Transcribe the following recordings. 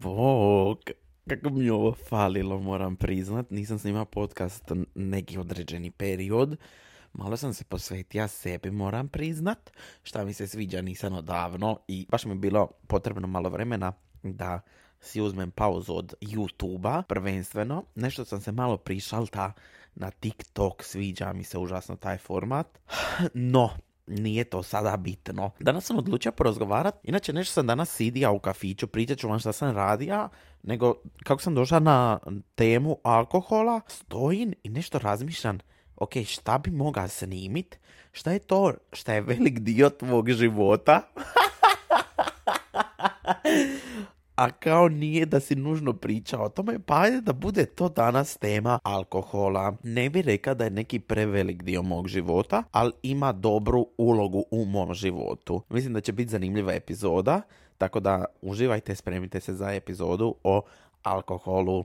Bog, kako mi ovo falilo, moram priznat. Nisam snimao podcast neki određeni period. Malo sam se posvetio sebi, moram priznat. Šta mi se sviđa, nisam odavno. I baš mi je bilo potrebno malo vremena da si uzmem pauzu od YouTube-a, prvenstveno. Nešto sam se malo prišalta na TikTok, sviđa mi se užasno taj format. No, nije to sada bitno. Danas sam odlučio porazgovarat, inače nešto sam danas sidija u kafiću, pričat ću vam šta sam radija, nego kako sam došao na temu alkohola, stojim i nešto razmišljam, ok, šta bi mogao snimit, šta je to šta je velik dio tvog života? a kao nije da si nužno pričao o tome, pa ajde da bude to danas tema alkohola. Ne bi rekao da je neki prevelik dio mog života, ali ima dobru ulogu u mom životu. Mislim da će biti zanimljiva epizoda, tako da uživajte, spremite se za epizodu o alkoholu.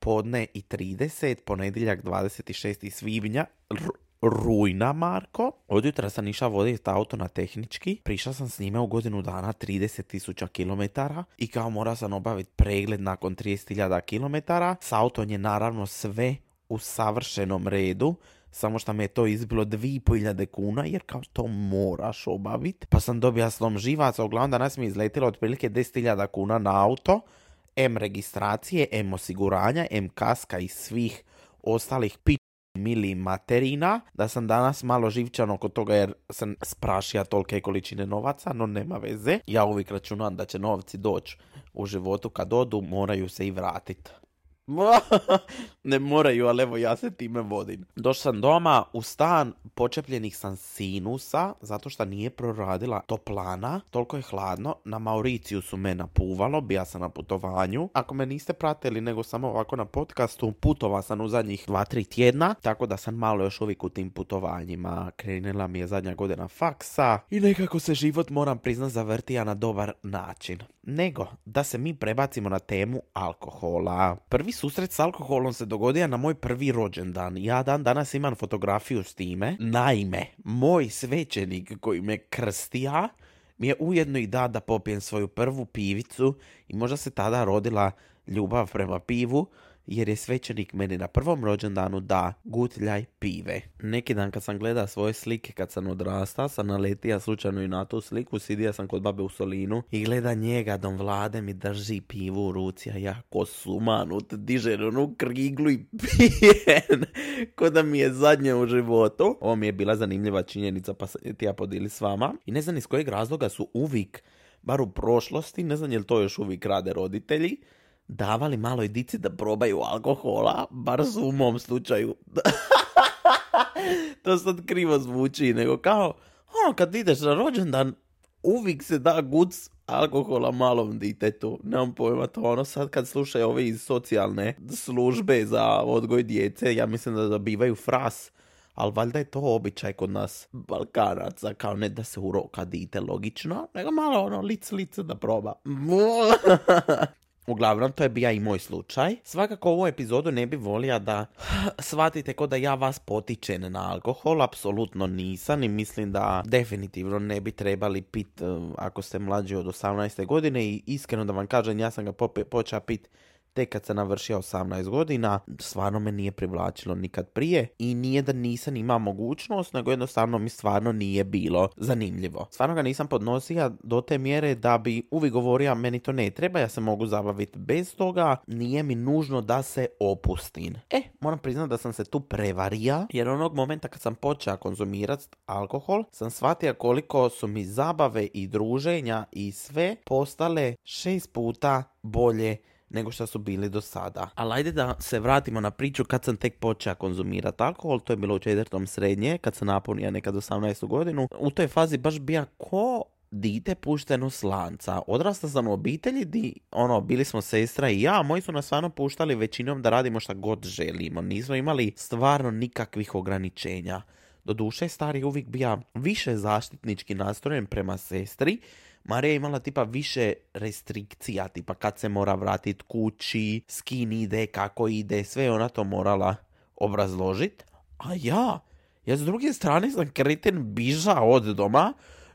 podne i 30, ponedjeljak 26. svibnja, rujna, Marko. Od jutra sam išao voditi auto na tehnički. Prišao sam s njime u godinu dana 30.000 km i kao mora sam obaviti pregled nakon 30.000 km. S autom je naravno sve u savršenom redu, samo što me je to izbilo 2.500 kuna, jer kao to moraš obaviti. Pa sam dobio slom živaca, uglavnom danas mi je izletilo otprilike 10.000 kuna na auto, M registracije, M osiguranja, M kaska i svih ostalih pit mili materina, da sam danas malo živčan oko toga jer sam sprašio tolike količine novaca, no nema veze. Ja uvijek računam da će novci doći u životu kad odu, moraju se i vratiti. ne moraju, ali evo ja se time vodim. Došao sam doma u stan, počepljenih sam sinusa, zato što nije proradila toplana, toliko je hladno. Na Mauriciju su me napuvalo, bija sam na putovanju. Ako me niste pratili, nego samo ovako na podcastu, putova sam u zadnjih 2-3 tjedna, tako da sam malo još uvijek u tim putovanjima. Krenila mi je zadnja godina faksa i nekako se život, moram priznat, zavrtija na dobar način. Nego, da se mi prebacimo na temu alkohola. Prvi susret s alkoholom se dogodio na moj prvi rođendan. Ja dan danas imam fotografiju s time. Naime, moj svećenik koji me krstija mi je ujedno i da da popijem svoju prvu pivicu i možda se tada rodila ljubav prema pivu, jer je svećenik meni na prvom rođendanu da gutljaj pive. Neki dan kad sam gledao svoje slike kad sam odrastao, sam naletio slučajno i na tu sliku, sidio sam kod babe u Solinu i gleda njega, dom vlade mi drži pivu u ruci, a ja ko sumanut, diže onu kriglu i pijen, ko da mi je zadnje u životu. Ovo mi je bila zanimljiva činjenica pa ti ja podili s vama. I ne znam iz kojeg razloga su uvijek, bar u prošlosti, ne znam je li to još uvijek rade roditelji, davali maloj dici da probaju alkohola, bar su u mom slučaju. to sad krivo zvuči, nego kao, ono, kad ideš na rođendan, uvijek se da guc alkohola malom ditetu. Nemam pojma to, ono sad kad slušaju ove iz socijalne službe za odgoj djece, ja mislim da dobivaju fras, ali valjda je to običaj kod nas Balkanaca, kao ne da se uroka dite logično, nego malo ono lic lice da proba. Uglavnom, to je bio i moj slučaj. Svakako ovu epizodu ne bi volio da shvatite ko da ja vas potičem na alkohol, apsolutno nisam i mislim da definitivno ne bi trebali pit eh, ako ste mlađi od 18. godine i iskreno da vam kažem ja sam ga počeo pit Tek kad sam navršio 18 godina, stvarno me nije privlačilo nikad prije i nije da nisam imao mogućnost, nego jednostavno mi stvarno nije bilo zanimljivo. Stvarno ga nisam podnosio do te mjere da bi uvijek govorio meni to ne treba, ja se mogu zabaviti bez toga, nije mi nužno da se opustim. E, moram priznati da sam se tu prevarija, jer onog momenta kad sam počeo konzumirati alkohol, sam shvatio koliko su mi zabave i druženja i sve postale šest puta bolje nego što su bili do sada. Ali ajde da se vratimo na priču kad sam tek počeo konzumirati alkohol, to je bilo u četvrtom srednje, kad sam napunio nekad 18. godinu. U toj fazi baš bija ko dite pušteno slanca. Odrasta sam u obitelji di, ono, bili smo sestra i ja, moji su nas stvarno puštali većinom da radimo šta god želimo. Nismo imali stvarno nikakvih ograničenja. Doduše, stari uvijek bija više zaštitnički nastrojen prema sestri, Marija je imala tipa više restrikcija, tipa kad se mora vratiti kući, s kim ide, kako ide, sve ona to morala obrazložiti. A ja, ja s druge strane sam kreten bižao od doma,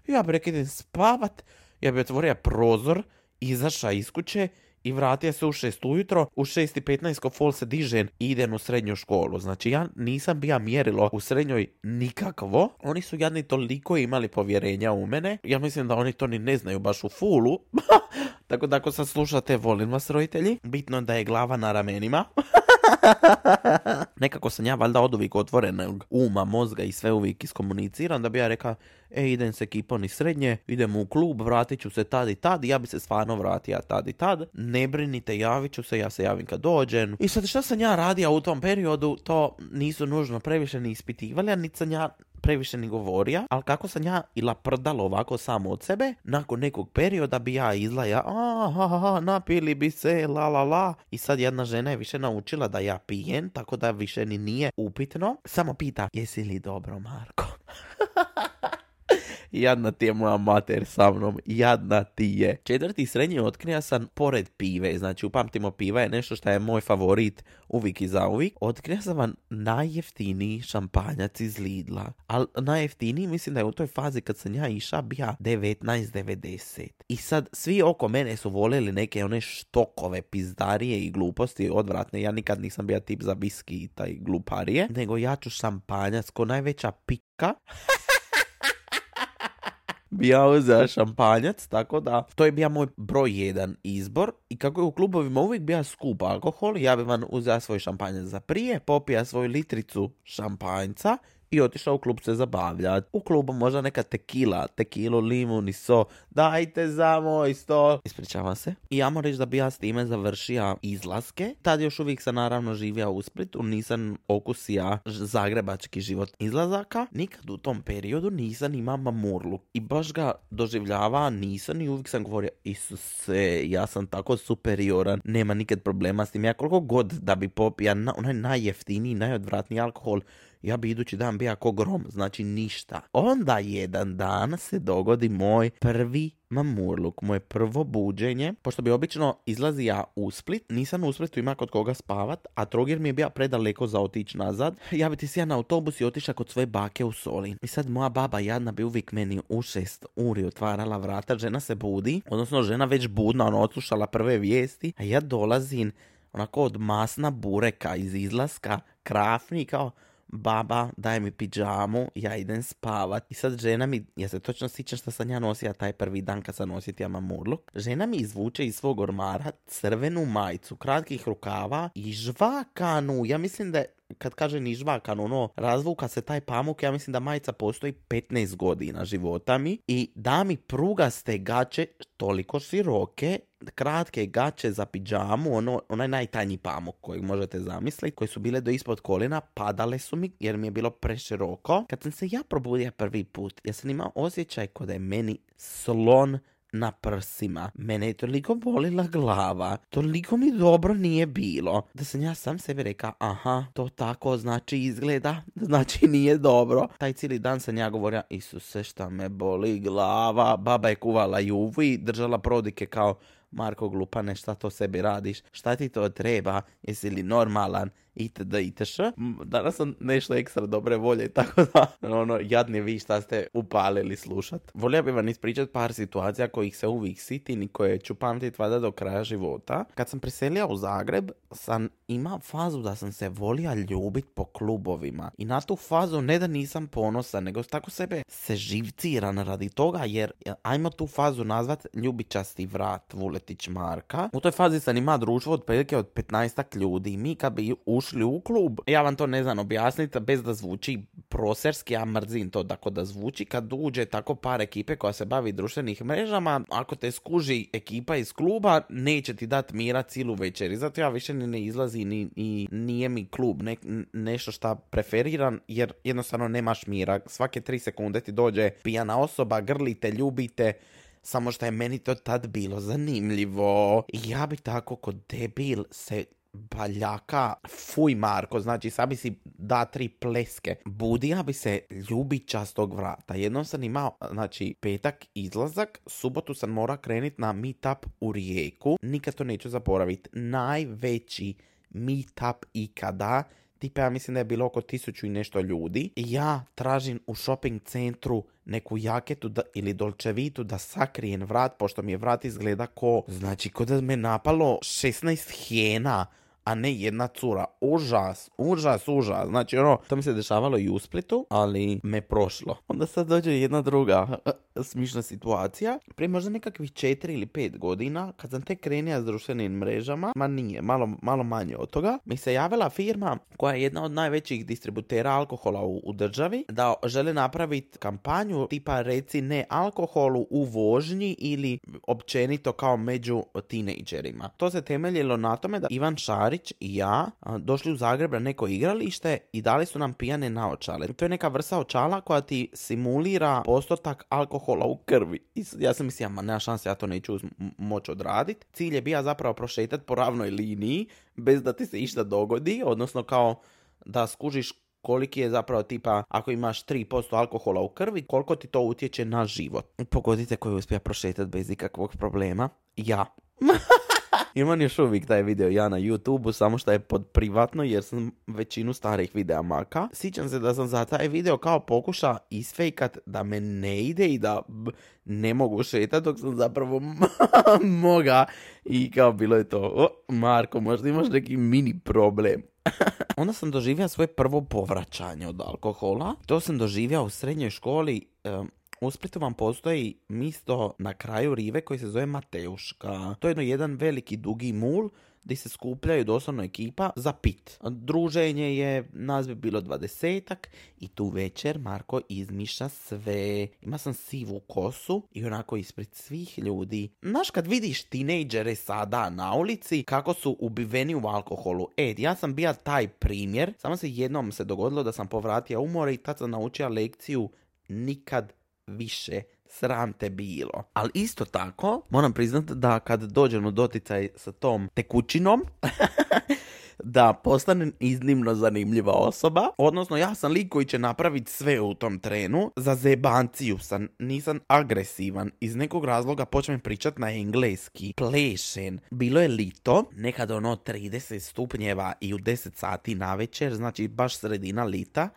ja bi rekao spavat, ja bi otvorio prozor, izašao iz kuće i vratio se u 6 ujutro, u 6.15 ko fol se dižen i idem u srednju školu. Znači ja nisam bija mjerilo u srednjoj nikakvo. Oni su jadni toliko imali povjerenja u mene. Ja mislim da oni to ni ne znaju baš u fulu. Tako da ako sad slušate, volim vas roditelji. Bitno da je glava na ramenima. Nekako sam ja valjda od uvijek otvorenog uma, mozga i sve uvijek iskomuniciram da bi ja rekao, e idem se ekipom iz srednje, idem u klub, vratit ću se tad i tad, ja bi se stvarno vratio tad i tad, ne brinite, javit ću se, ja se javim kad dođem. I sad što sam ja radio u tom periodu, to nisu nužno previše ni ispitivali, a niti ja previše ni govorio, ali kako sam ja ila prdalo ovako samo od sebe, nakon nekog perioda bi ja izlaja, a, napili bi se, la la la, i sad jedna žena je više naučila da ja pijem, tako da više ni nije upitno, samo pita, jesi li dobro Marko? Jadna ti je moja mater sa mnom, jadna ti je. Četvrti srednji otkrija sam pored pive, znači upamtimo piva je nešto što je moj favorit uvijek i zauvijek. Otkrija sam vam najjeftiniji šampanjac iz Lidla. Ali najjeftiniji mislim da je u toj fazi kad sam ja iša bija 19,90. I sad svi oko mene su voljeli neke one štokove, pizdarije i gluposti odvratne. Ja nikad nisam bio tip za viski i taj gluparije. Nego ja ću šampanjac ko najveća pika. bi ja uzeo šampanjac, tako da to je bio moj broj jedan izbor i kako je u klubovima uvijek bio skup alkohol, ja bi vam uzeo svoj šampanjac za prije, popija svoju litricu šampanjca i otišao u klub se zabavljati. U klubu možda neka tekila, tekilu, limun i so. Dajte za moj sto. Ispričavam se. I ja moram reći da bi ja s time završio izlaske. Tad još uvijek sam naravno živio u Splitu. Nisam okusija zagrebački život izlazaka. Nikad u tom periodu nisam imao mamurlu. I baš ga doživljava nisam i uvijek sam govorio Isuse, ja sam tako superioran. Nema nikad problema s tim. Ja koliko god da bi popija na, onaj najjeftiniji, najodvratniji alkohol ja bi idući dan bija ko grom, znači ništa. Onda jedan dan se dogodi moj prvi mamurluk, moje prvo buđenje, pošto bi obično izlazi ja u Split, nisam u Splitu ima kod koga spavat, a Trogir mi je bio predaleko za otići nazad, ja bi ti sjela na autobus i otišla kod svoje bake u Solin. I sad moja baba jadna bi uvijek meni u šest uri otvarala vrata, žena se budi, odnosno žena već budna, ona odslušala prve vijesti, a ja dolazim onako od masna bureka iz izlaska, krafni kao baba daj mi pidžamu, ja idem spavat. I sad žena mi, ja se točno sjećam što sam ja nosila taj prvi dan kad sam nosio mamurluk. Žena mi izvuče iz svog ormara crvenu majicu, kratkih rukava i žvakanu. Ja mislim da je kad kaže ni žvakan, ono, razvuka se taj pamuk, ja mislim da majica postoji 15 godina života mi i da mi prugaste gače toliko široke, kratke gače za pidžamu, ono, onaj najtanji pamuk kojeg možete zamisliti, koji su bile do ispod kolena, padale su mi jer mi je bilo preširoko. Kad sam se ja probudio prvi put, ja sam imao osjećaj kod je meni slon na prsima. Mene je toliko bolila glava, toliko mi dobro nije bilo, da sam ja sam sebi rekao, aha, to tako znači izgleda, znači nije dobro. Taj cijeli dan sam ja govorio, Isuse šta me boli glava, baba je kuvala juvu i držala prodike kao, Marko glupane, šta to sebi radiš, šta ti to treba, jesi li normalan, itd. itš. Danas sam nešto ekstra dobre volje, tako da, ono, jadni vi šta ste upalili slušat. Volio bi vam ispričat par situacija kojih se uvijek sitim i koje ću pamtit vada do kraja života. Kad sam preselio u Zagreb, sam imao fazu da sam se volio ljubit po klubovima. I na tu fazu ne da nisam ponosan, nego tako sebe se živciran radi toga, jer ajmo tu fazu nazvat ljubičasti vrat Vuletić Marka. U toj fazi sam imao društvo od prilike od 15 ljudi. Mi kad bi ušli ušli u klub. Ja vam to ne znam objasniti bez da zvuči proserski, ja mrzim to tako da zvuči. Kad uđe tako par ekipe koja se bavi društvenih mrežama, ako te skuži ekipa iz kluba, neće ti dati mira cijelu večer. I zato ja više ni ne izlazi ni, ni nije mi klub ne, nešto šta preferiram, jer jednostavno nemaš mira. Svake tri sekunde ti dođe pijana osoba, grlite, ljubite, samo što je meni to tad bilo zanimljivo. Ja bi tako kod debil se baljaka, fuj Marko, znači sad bi si da tri pleske. Budija bi se ljubića s tog vrata. Jednom sam imao, znači, petak izlazak, subotu sam mora krenit na meetup u Rijeku. Nikad to neću zaboraviti. Najveći meetup ikada tipa ja mislim da je bilo oko tisuću i nešto ljudi. Ja tražim u shopping centru neku jaketu da, ili dolčevitu da sakrijem vrat, pošto mi je vrat izgleda ko, znači, ko da me napalo 16 hijena a ne jedna cura. Užas, užas, užas. Znači ono, to mi se dešavalo i u Splitu, ali me prošlo. Onda sad dođe jedna druga smišna situacija. Prije možda nekakvih četiri ili pet godina, kad sam tek krenija s društvenim mrežama, ma nije, malo, malo manje od toga, mi se javila firma koja je jedna od najvećih distributera alkohola u, u državi, da žele napraviti kampanju tipa reci ne alkoholu u vožnji ili općenito kao među tinejdžerima. To se temeljilo na tome da Ivan Šarić i ja došli u Zagreb na neko igralište i dali su nam pijane naočale. To je neka vrsta očala koja ti simulira postotak alkohola alkohola u krvi. I ja sam mislio, ma nema šanse, ja to neću moći odraditi. Cilj je bio zapravo prošetati po ravnoj liniji, bez da ti se išta dogodi, odnosno kao da skužiš koliki je zapravo tipa, ako imaš 3% alkohola u krvi, koliko ti to utječe na život. Pogodite koji uspija prošetati bez ikakvog problema. Ja. Imam još uvijek taj video ja na youtube samo što je pod privatno jer sam većinu starih videa maka. Sjećam se da sam za taj video kao pokuša isfejkat da me ne ide i da ne mogu šetat dok sam zapravo moga. I kao bilo je to, o, Marko, možda imaš neki mini problem. Onda sam doživio svoje prvo povraćanje od alkohola. To sam doživio u srednjoj školi u Splitu vam postoji misto na kraju rive koji se zove Mateuška. To je jedno jedan veliki dugi mul gdje se skupljaju doslovno ekipa za pit. Druženje je, nas bi bilo dvadesetak i tu večer Marko izmišlja sve. Ima sam sivu kosu i onako ispred svih ljudi. Znaš kad vidiš tinejdžere sada na ulici kako su ubiveni u alkoholu. E, ja sam bio taj primjer, samo se jednom se dogodilo da sam povratio umore i tad sam naučio lekciju nikad više sram te bilo. Ali isto tako, moram priznati da kad dođem u doticaj sa tom tekućinom, da postanem iznimno zanimljiva osoba. Odnosno, ja sam lik koji će napraviti sve u tom trenu. Za zebanciju sam, nisam agresivan. Iz nekog razloga počnem pričat na engleski. Plešen. Bilo je lito, nekad ono 30 stupnjeva i u 10 sati na večer, znači baš sredina lita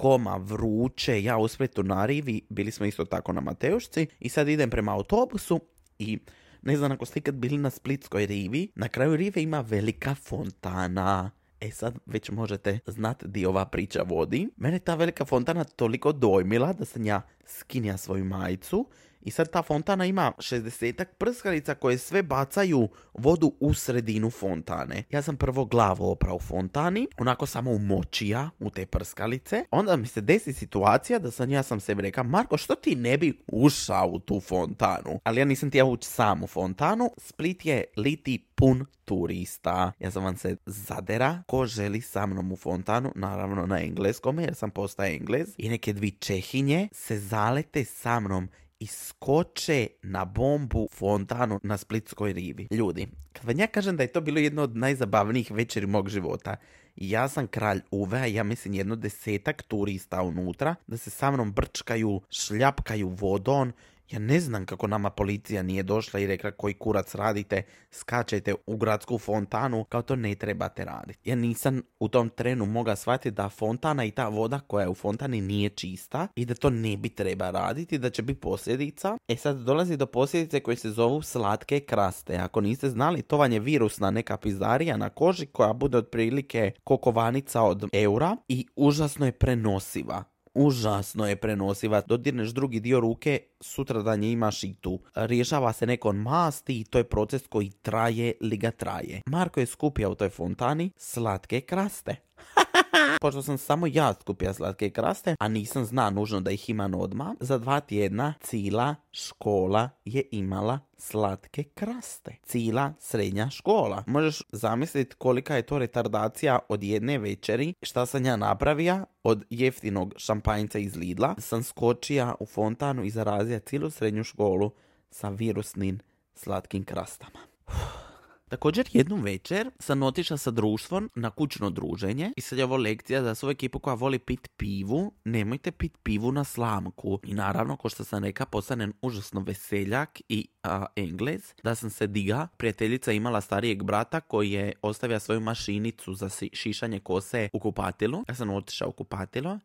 koma, vruće, ja u Splitu na rivi, bili smo isto tako na Mateušci i sad idem prema autobusu i ne znam ako ste ikad bili na Splitskoj rivi, na kraju rive ima velika fontana. E sad već možete znati di ova priča vodi. Mene ta velika fontana toliko dojmila da sam ja skinja svoju majicu i sad ta fontana ima 60 prskalica koje sve bacaju vodu u sredinu fontane. Ja sam prvo glavu oprao u fontani, onako samo umočija u te prskalice. Onda mi se desi situacija da sam ja sam sebi rekao, Marko, što ti ne bi ušao u tu fontanu? Ali ja nisam ja ući sam u fontanu. Split je liti pun turista. Ja sam vam se zadera ko želi sa mnom u fontanu, naravno na engleskom jer sam postao englez. I neke dvi čehinje se zalete sa mnom iskoče na bombu fontanu na Splitskoj rivi. Ljudi, kad vam ja kažem da je to bilo jedno od najzabavnijih večeri mog života, ja sam kralj uve, ja mislim jedno desetak turista unutra, da se sa mnom brčkaju, šljapkaju vodon, ja ne znam kako nama policija nije došla i rekla koji kurac radite, skačete u gradsku fontanu, kao to ne trebate raditi. Ja nisam u tom trenu mogao shvatiti da fontana i ta voda koja je u fontani nije čista i da to ne bi treba raditi, da će biti posljedica. E sad dolazi do posljedice koje se zovu slatke kraste. Ako niste znali, to vam je virusna neka pizdarija na koži koja bude otprilike kokovanica od eura i užasno je prenosiva užasno je prenosiva. Dodirneš drugi dio ruke, sutra dan je imaš i tu. Rješava se nekon masti i to je proces koji traje li ga traje. Marko je skupio u toj fontani slatke kraste. Pošto sam samo ja skupio slatke kraste, a nisam zna nužno da ih imam odmah, za dva tjedna cijela škola je imala slatke kraste. Cijela srednja škola. Možeš zamisliti kolika je to retardacija od jedne večeri. Šta sam ja napravio? Od jeftinog šampanjca iz Lidla sam skočija u fontanu i zarazija cijelu srednju školu sa virusnim slatkim krastama. Također jednu večer sam otišla sa društvom na kućno druženje i sad je ovo lekcija za svu ekipu koja voli pit pivu, nemojte pit pivu na slamku. I naravno, ko što sam reka, postanem užasno veseljak i a, englez, da sam se diga. Prijateljica imala starijeg brata koji je ostavio svoju mašinicu za šišanje kose u kupatilu. Ja sam otišao u kupatilo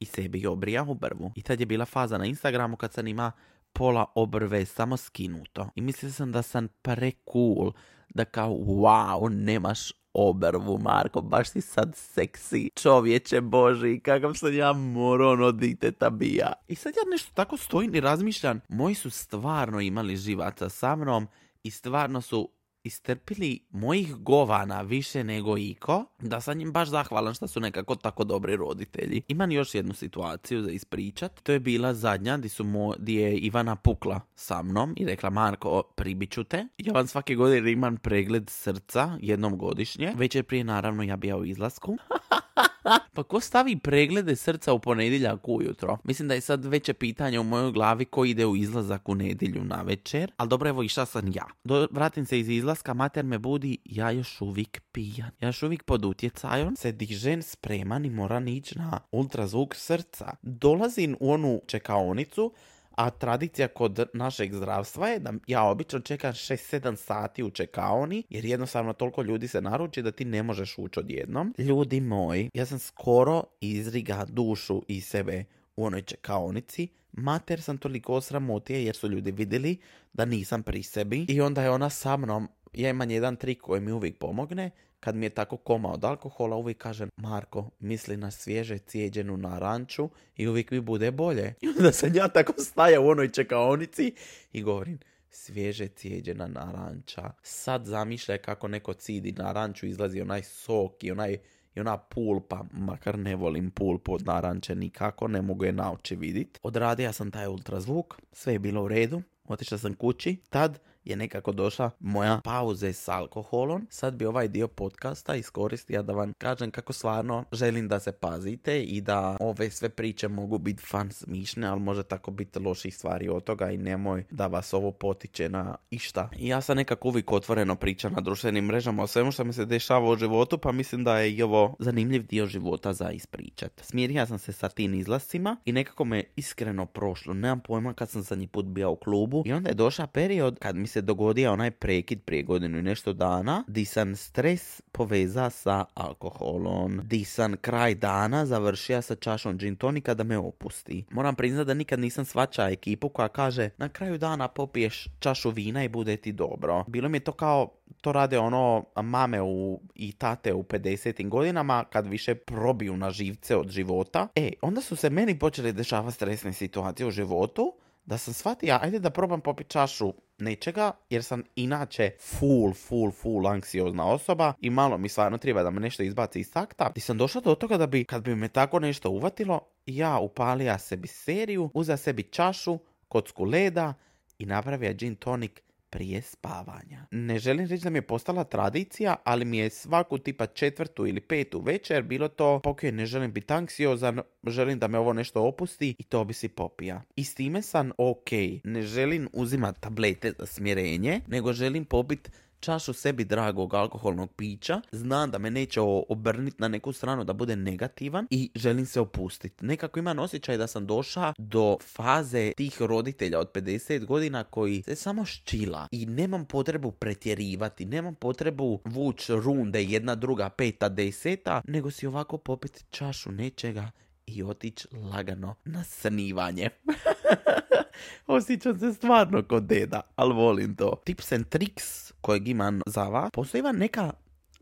i sebi obrija obrvu. I tad je bila faza na Instagramu kad sam ima pola obrve samo skinuto. I mislio sam da sam pre cool, da kao wow, nemaš obrvu, Marko, baš si sad seksi, čovječe boži, kakav sam ja moron od diteta bija. I sad ja nešto tako stojim i razmišljam, moji su stvarno imali živaca sa mnom i stvarno su istrpili mojih govana više nego iko, da sam im baš zahvalan što su nekako tako dobri roditelji. Imam još jednu situaciju za ispričat. To je bila zadnja di, su mo, di je Ivana pukla sa mnom i rekla Marko, pribiću te. Ja vam svake godine imam pregled srca jednom godišnje. Večer prije naravno ja bija u izlasku. pa ko stavi preglede srca u ponedjeljak ujutro? Mislim da je sad veće pitanje u mojoj glavi ko ide u izlazak u nedjelju na večer. Ali dobro, evo išla sam ja. Do, vratim se iz izlaska, mater me budi, ja još uvijek pijan. Ja još uvijek pod utjecajom se dižem spreman i moram ići na ultrazvuk srca. Dolazim u onu čekaonicu, a tradicija kod našeg zdravstva je da ja obično čekam 6-7 sati u čekaoni, jer jednostavno toliko ljudi se naruči da ti ne možeš ući odjednom. Ljudi moji, ja sam skoro izriga dušu iz sebe u onoj čekaonici, mater sam toliko osramotio jer su ljudi vidjeli da nisam pri sebi i onda je ona sa mnom, ja imam jedan trik koji mi uvijek pomogne, kad mi je tako koma od alkohola, uvijek kažem, Marko, misli na svježe cijeđenu naranču i uvijek mi bude bolje. I onda sam ja tako staja u onoj čekaonici i govorim, svježe cijeđena naranča. Sad zamišljaj kako neko cidi naranču, izlazi onaj sok i onaj i ona pulpa, makar ne volim pulpu od naranče nikako, ne mogu je na oči vidit. Odradio sam taj ultrazvuk, sve je bilo u redu, otišao sam kući, tad je nekako došla moja pauze s alkoholom. Sad bi ovaj dio podcasta iskoristio da vam kažem kako stvarno želim da se pazite i da ove sve priče mogu biti fan smišne, ali može tako biti loših stvari od toga i nemoj da vas ovo potiče na išta. I ja sam nekako uvijek otvoreno pričam na društvenim mrežama o svemu što mi se dešava u životu, pa mislim da je i ovo zanimljiv dio života za ispričat. Smirio sam se sa tim izlascima i nekako me iskreno prošlo. Nemam pojma kad sam zadnji put bio u klubu i onda je došao period kad mi se dogodio onaj prekid prije godinu i nešto dana, di sam stres poveza sa alkoholom, di sam kraj dana završio sa čašom gin tonika da me opusti. Moram priznati da nikad nisam svača ekipu koja kaže na kraju dana popiješ čašu vina i bude ti dobro. Bilo mi je to kao to rade ono mame u, i tate u 50. godinama kad više probiju na živce od života. E, onda su se meni počeli dešavati stresne situacije u životu da sam shvatio, ajde da probam popiti čašu nečega, jer sam inače full, full, full anksiozna osoba i malo mi stvarno treba da me nešto izbaci iz takta. I sam došla do toga da bi, kad bi me tako nešto uvatilo, ja upalija sebi seriju, uza sebi čašu, kocku leda i napravio gin tonic prije spavanja. Ne želim reći da mi je postala tradicija, ali mi je svaku tipa četvrtu ili petu večer bilo to, pokoj ne želim biti anksiozan, želim da me ovo nešto opusti i to bi si popija. I s time sam ok, ne želim uzimati tablete za smjerenje, nego želim popiti čašu sebi dragog alkoholnog pića, znam da me neće obrniti na neku stranu da bude negativan i želim se opustiti. Nekako imam osjećaj da sam došla do faze tih roditelja od 50 godina koji se samo ščila i nemam potrebu pretjerivati, nemam potrebu vući runde jedna, druga, peta, deseta, nego si ovako popiti čašu nečega i otići lagano na snivanje. Osjećam se stvarno kod deda, ali volim to. Tips and tricks kojeg imam za vas. Postoji neka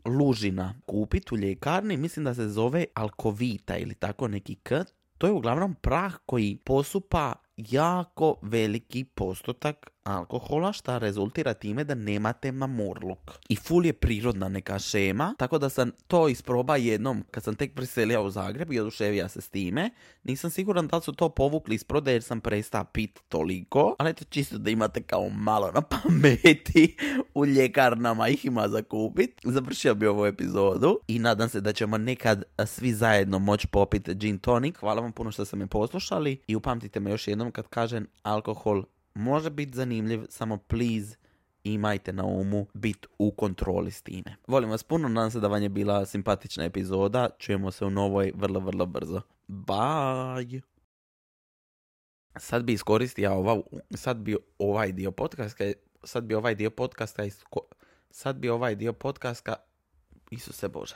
lužina kupit u ljekarni, mislim da se zove alkovita ili tako neki k. To je uglavnom prah koji posupa jako veliki postotak alkohola šta rezultira time da nemate mamurluk. I full je prirodna neka šema, tako da sam to isproba jednom kad sam tek preselio u Zagreb i oduševija se s time. Nisam siguran da su to povukli iz prodaje jer sam prestao pit toliko, ali eto čisto da imate kao malo na pameti u ljekarnama ih ima za kupit. Završio bi ovu epizodu i nadam se da ćemo nekad svi zajedno moći popiti gin tonic. Hvala vam puno što ste me poslušali i upamtite me još jednom kad kažem alkohol može biti zanimljiv, samo please imajte na umu bit u kontroli s time. Volim vas puno, nadam se da vam je bila simpatična epizoda. Čujemo se u novoj vrlo, vrlo brzo. Bye! Sad bi iskoristio ova, sad bi ovaj dio podcasta, sad bi ovaj dio podcasta, sad bi ovaj dio podcasta, Isuse Bože.